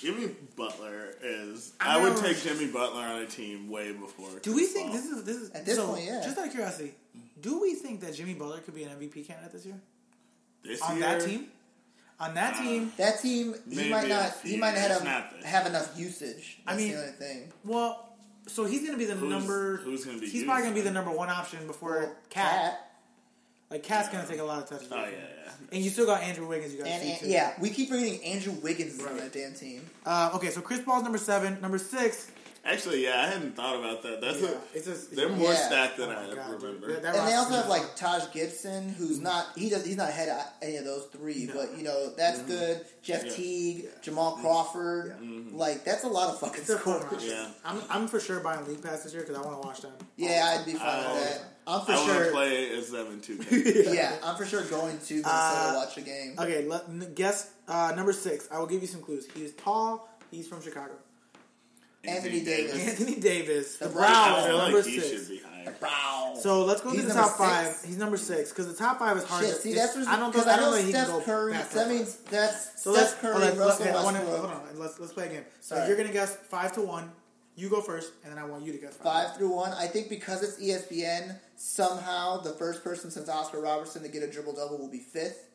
Jimmy Butler is. I I, would know- take Jimmy Butler on a team way before. Do we think Paul. this is this is At this so, point, yeah. Just out of curiosity, do we think that Jimmy Butler could be an MVP candidate this year this on year, that team? On that Uh, team, That team, he might not. He few might not have, not have enough usage. I That's mean- the only thing. well, so he's going to be the Who's- number. who's gonna be He's used, probably going to be the number one option before Well, Cat. Like Cat's going to take a lot of touches. Oh yeah, yeah. And you still got Andrew Wiggins. You got to And, see and yeah, we keep forgetting Andrew Wiggins is on that damn team. Uh, okay, so Chris Paul's number seven. Number six. Actually, yeah, I hadn't thought about that. That's Yeah, a, it's just it's they're just- more Yeah. stacked than Oh I my God, remember. That- that And they also have like. Taj Gibson, who's not he does he's not ahead of any of those three, No. but you know that's good. Jeff Yeah. Teague, Jamal Crawford, like that's a lot of fucking It's scores. Yeah. I'm, I'm for sure buying league pass this year because I want to watch them. Yeah, I'd be fine Oh, with that. I'm for I want to sure. play as seven two K. Yeah, I'm for sure going to Minnesota Uh, watch a game. Okay, let, guess uh, number six. I will give you some clues. He is tall. He's from Chicago. Anthony Davis. Anthony Davis, the The Browns, I feel number six. should be So let's go He's to the number top five. He's number six because the top five is hard. Shit, to, see that's I don't because think I know think he can Steph go Curry. past That means that's So let's Steph Curry, let's, let's, Russell wanna, Westbrook. hold on. Let's let's play again. So Sorry. you're gonna guess five to one. You go first, and then I want you to guess five. Five through one. I think because it's ESPN, somehow the first person since Oscar Robertson to get a triple double will be fifth.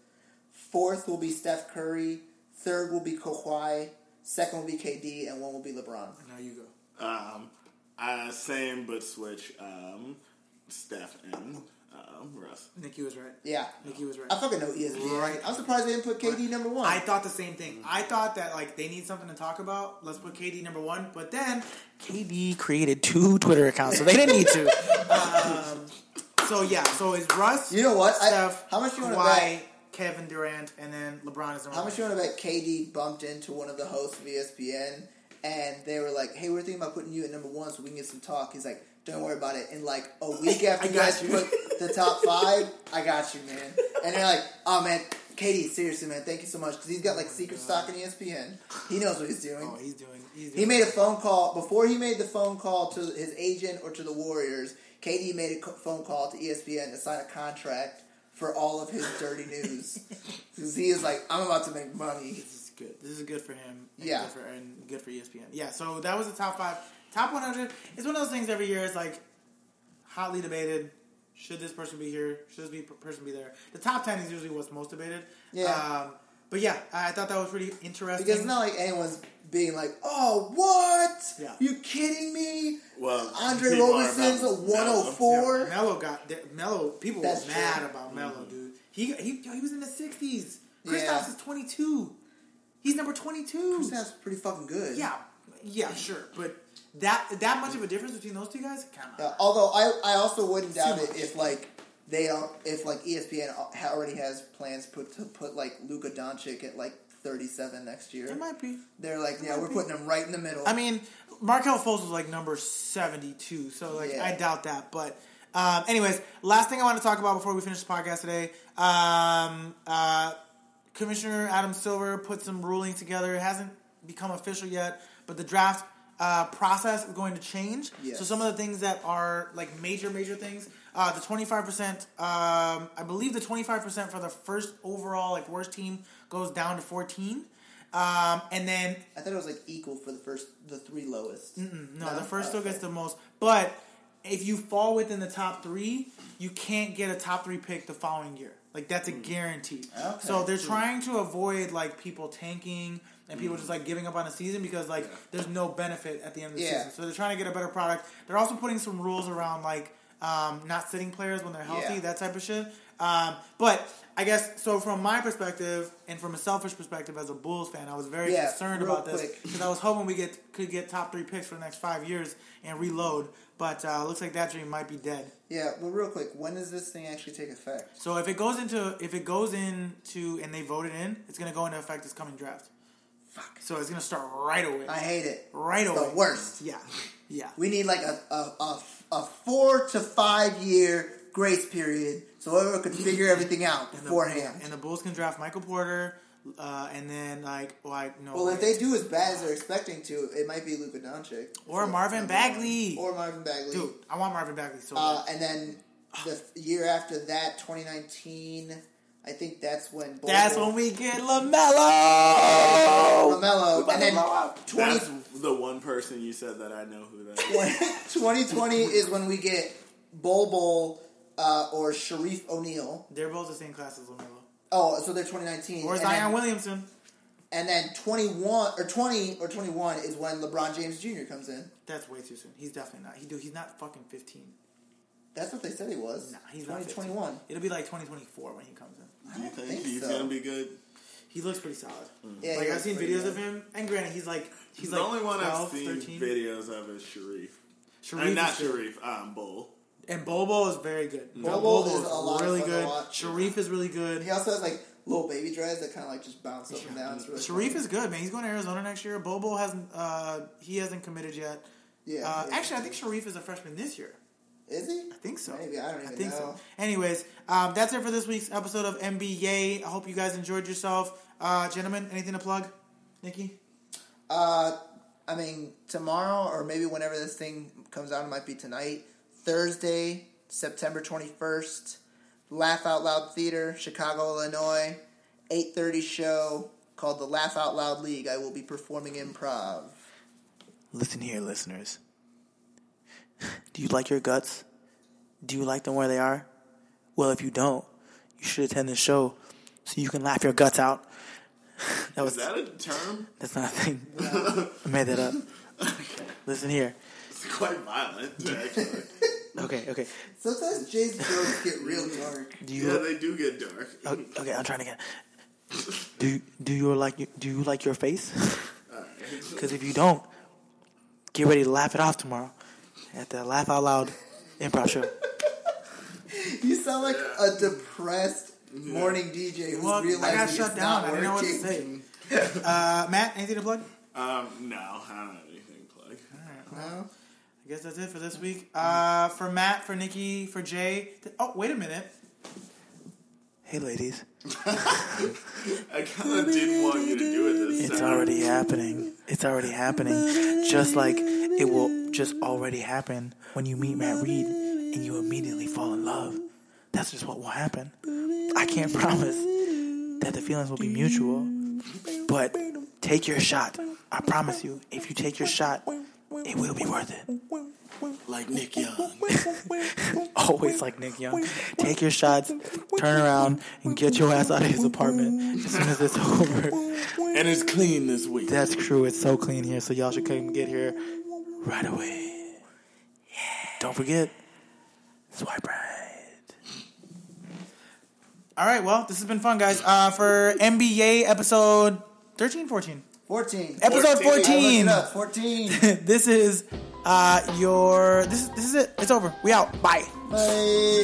Fourth will be Steph Curry. Third will be Kawhi. Second will be KD, and one will be LeBron. Now you go. Um, uh, same but switch. Um, Steph and um, Russ. Nikki was right. Yeah, Nikki was right. I fucking know ESPN. Right. I'm surprised they didn't put KD number one. I thought the same thing. I thought that like they need something to talk about. Let's put KD number one. But then KD created two Twitter accounts, so they didn't need to. um, so yeah, so it's Russ. You know what? I- Steph, how much you wanna Kawhi, bet? Kevin Durant, and then LeBron is number How much you want to bet KD bumped into one of the hosts of ESPN and they were like, hey, we're thinking about putting you at number one so we can get some talk. He's like, don't worry about it. And like a week after you guys you. put the top five, I got you, man. And they're like, oh man, KD, seriously, man, thank you so much. Because he's got like oh secret stock in ESPN. He knows what he's doing. Oh, he's doing. He's doing He made a phone call before he made the phone call to his agent or to the Warriors. KD made a phone call to ESPN to sign a contract for all of his dirty news because he is like, I'm about to make money. This is good. This is good for him. and Yeah. Good for, and good for ESPN. Yeah. So that was the top five. Top 100. It's one of those things every year. It's like hotly debated. Should this person be here? Should this be person be there? The top 10 is usually what's most debated. Yeah. Um, but yeah, I thought that was pretty interesting. Because it's not like anyone's being like, "Oh, what? Yeah. You kidding me?" Well, Andre people are Roberson's a about one oh hundred Yeah, four. Melo got Melo. People That's were mad true. about Melo, dude. He he he was in the 60s. Kristaps Yeah. is 22. He's number 22. That's pretty fucking good. Yeah, yeah, sure, but that that much of a difference between those two guys? Come on. Yeah, although I, I also wouldn't doubt it if like they don't if like ESPN already has plans put to put like Luka Doncic at like thirty seven next year. It might be. They're like, yeah, we're be. putting him right in the middle. I mean, Markelle Fultz was like number seventy-two, so like Yeah. I doubt that. But um, anyways, last thing I want to talk about before we finish the podcast today, um, uh, Commissioner Adam Silver put some ruling together. It hasn't become official yet, but the draft uh, process is going to change. Yes. So some of the things that are like major, major things. Uh, the twenty five percent, um, I believe the twenty five percent for the first overall like worst team goes down to fourteen, um, and then I thought it was like equal for the first the three lowest. no, the first still Okay. gets the most. But if you fall within the top three, you can't get a top three pick the following year. Like that's a guarantee. Okay. So they're trying to avoid like people tanking and people just like giving up on a season because like there's no benefit at the end of the Yeah. season. So they're trying to get a better product. They're also putting some rules around like um, not sitting players when they're healthy, Yeah. that type of shit. Um, but I guess so from my perspective and from a selfish perspective as a Bulls fan, I was very Yeah, concerned about this because I was hoping we get could get top three picks for the next five years and reload. But uh, looks like that dream might be dead. Yeah, well, real quick, when does this thing actually take effect? So if it goes into if it goes into and they voted in, it's gonna go into effect this coming draft. Fuck. So it's gonna start right away. I hate it. right It's away. the worst. Yeah, yeah. We need like a, a, a, a four to five year grace period so everyone could figure everything out And the- beforehand. And the Bulls can draft Michael Porter, uh, and then like like no. Well, if they do as bad as they're expecting to, it might be Luka Doncic or Marvin Bagley, or Marvin Bagley. dude, I want Marvin Bagley so Uh, and then the year after that, 2019, I think that's when That's when we get Lamelo. Lamelo, and then blow 20, That's the one person you said that I know who that is. 2020 is when we get Bol Bol uh, or Shareef O'Neal. They're both the same class as Lamelo. Oh, so they're 2019. Or and Zion then, Williamson. and then 21 or 20 or 21 is when LeBron James Jr. comes in. That's way too soon. He's definitely not. He do. He's not fucking fifteen. That's what they said he was. Nah, he's not 15. 2021. It'll be like 2024 when he comes in. Do you think, think he's so. gonna be good? He looks pretty solid. Yeah, like I've seen videos good. of him, and granted, he's like he's the like only one 12, I've seen 13. videos of is Shareef. Shareef not is. Shareef, um, Bol. And Bobo is very good. Bobo Bobo is a lot really fun to good. watch. Shareef is really good. He also has like little baby dreads that kind of like just bounce up and down. It's really Shareef fun. is good, man. He's going to Arizona next year. Bobo hasn't. Uh, he hasn't committed yet. Yeah, Uh, yeah. Actually, I think Shareef is a freshman this year. Is he? I think so. Maybe I don't know. I think know. so. Anyways, um, that's it for this week's episode of NBA. I hope you guys enjoyed yourself, uh, gentlemen. Anything to plug, Nikki? Uh, I mean, tomorrow or maybe whenever this thing comes out, it might be tonight. Thursday, September twenty first, Laugh Out Loud Theater, Chicago, Illinois. Eight thirty show called the Laugh Out Loud League. I will be performing improv. Listen here, listeners. Do you like your guts? Do you like them where they are? Well, if you don't, you should attend the show so you can laugh your guts out. That was Is that a term? that's not a thing. I made that up. Listen here. It's quite violent, actually. Okay, okay. Sometimes Jay's jokes get real dark. Do you yeah, they do get dark. Oh, okay, I'm trying again. Do do you like your- do you like your face? Because if you don't, get ready to laugh it off tomorrow at the Laugh Out Loud Improv Show. You sound like a depressed morning DJ who's Well, I got realizing shut it's down. not I didn't know what to working. say. Uh, Matt, anything to plug? Um, no, I don't have anything to plug. No? I guess that's it for this week. Uh, for Matt, for Nikki, for Jay. th- oh, wait a minute. Hey, ladies. I kind of didn't want you to do it this It's time. already happening. It's already happening. Just like it will just already happen when you meet Matt Reed and you immediately fall in love. That's just what will happen. I can't promise that the feelings will be mutual, but take your shot. I promise you, if you take your shot, it will be worth it. like Nick Young. Always like Nick Young. Take your shots, turn around, and get your ass out of his apartment as soon as it's over. and it's clean this week. That's true. It's so clean here, so y'all should come get here right away. Yeah. Don't forget, swipe right. All right, well, this has been fun, guys. Uh, for NBA episode 13, 14. 14. Episode 14. 14. 14. this is uh, your. This is, this is it. It's over. We out. Bye. Bye.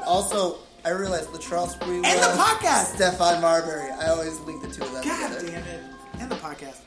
also, I realized Latrell Sprewell And the podcast. Stephon Marbury. I always link the two of them God together. damn it. And the podcast.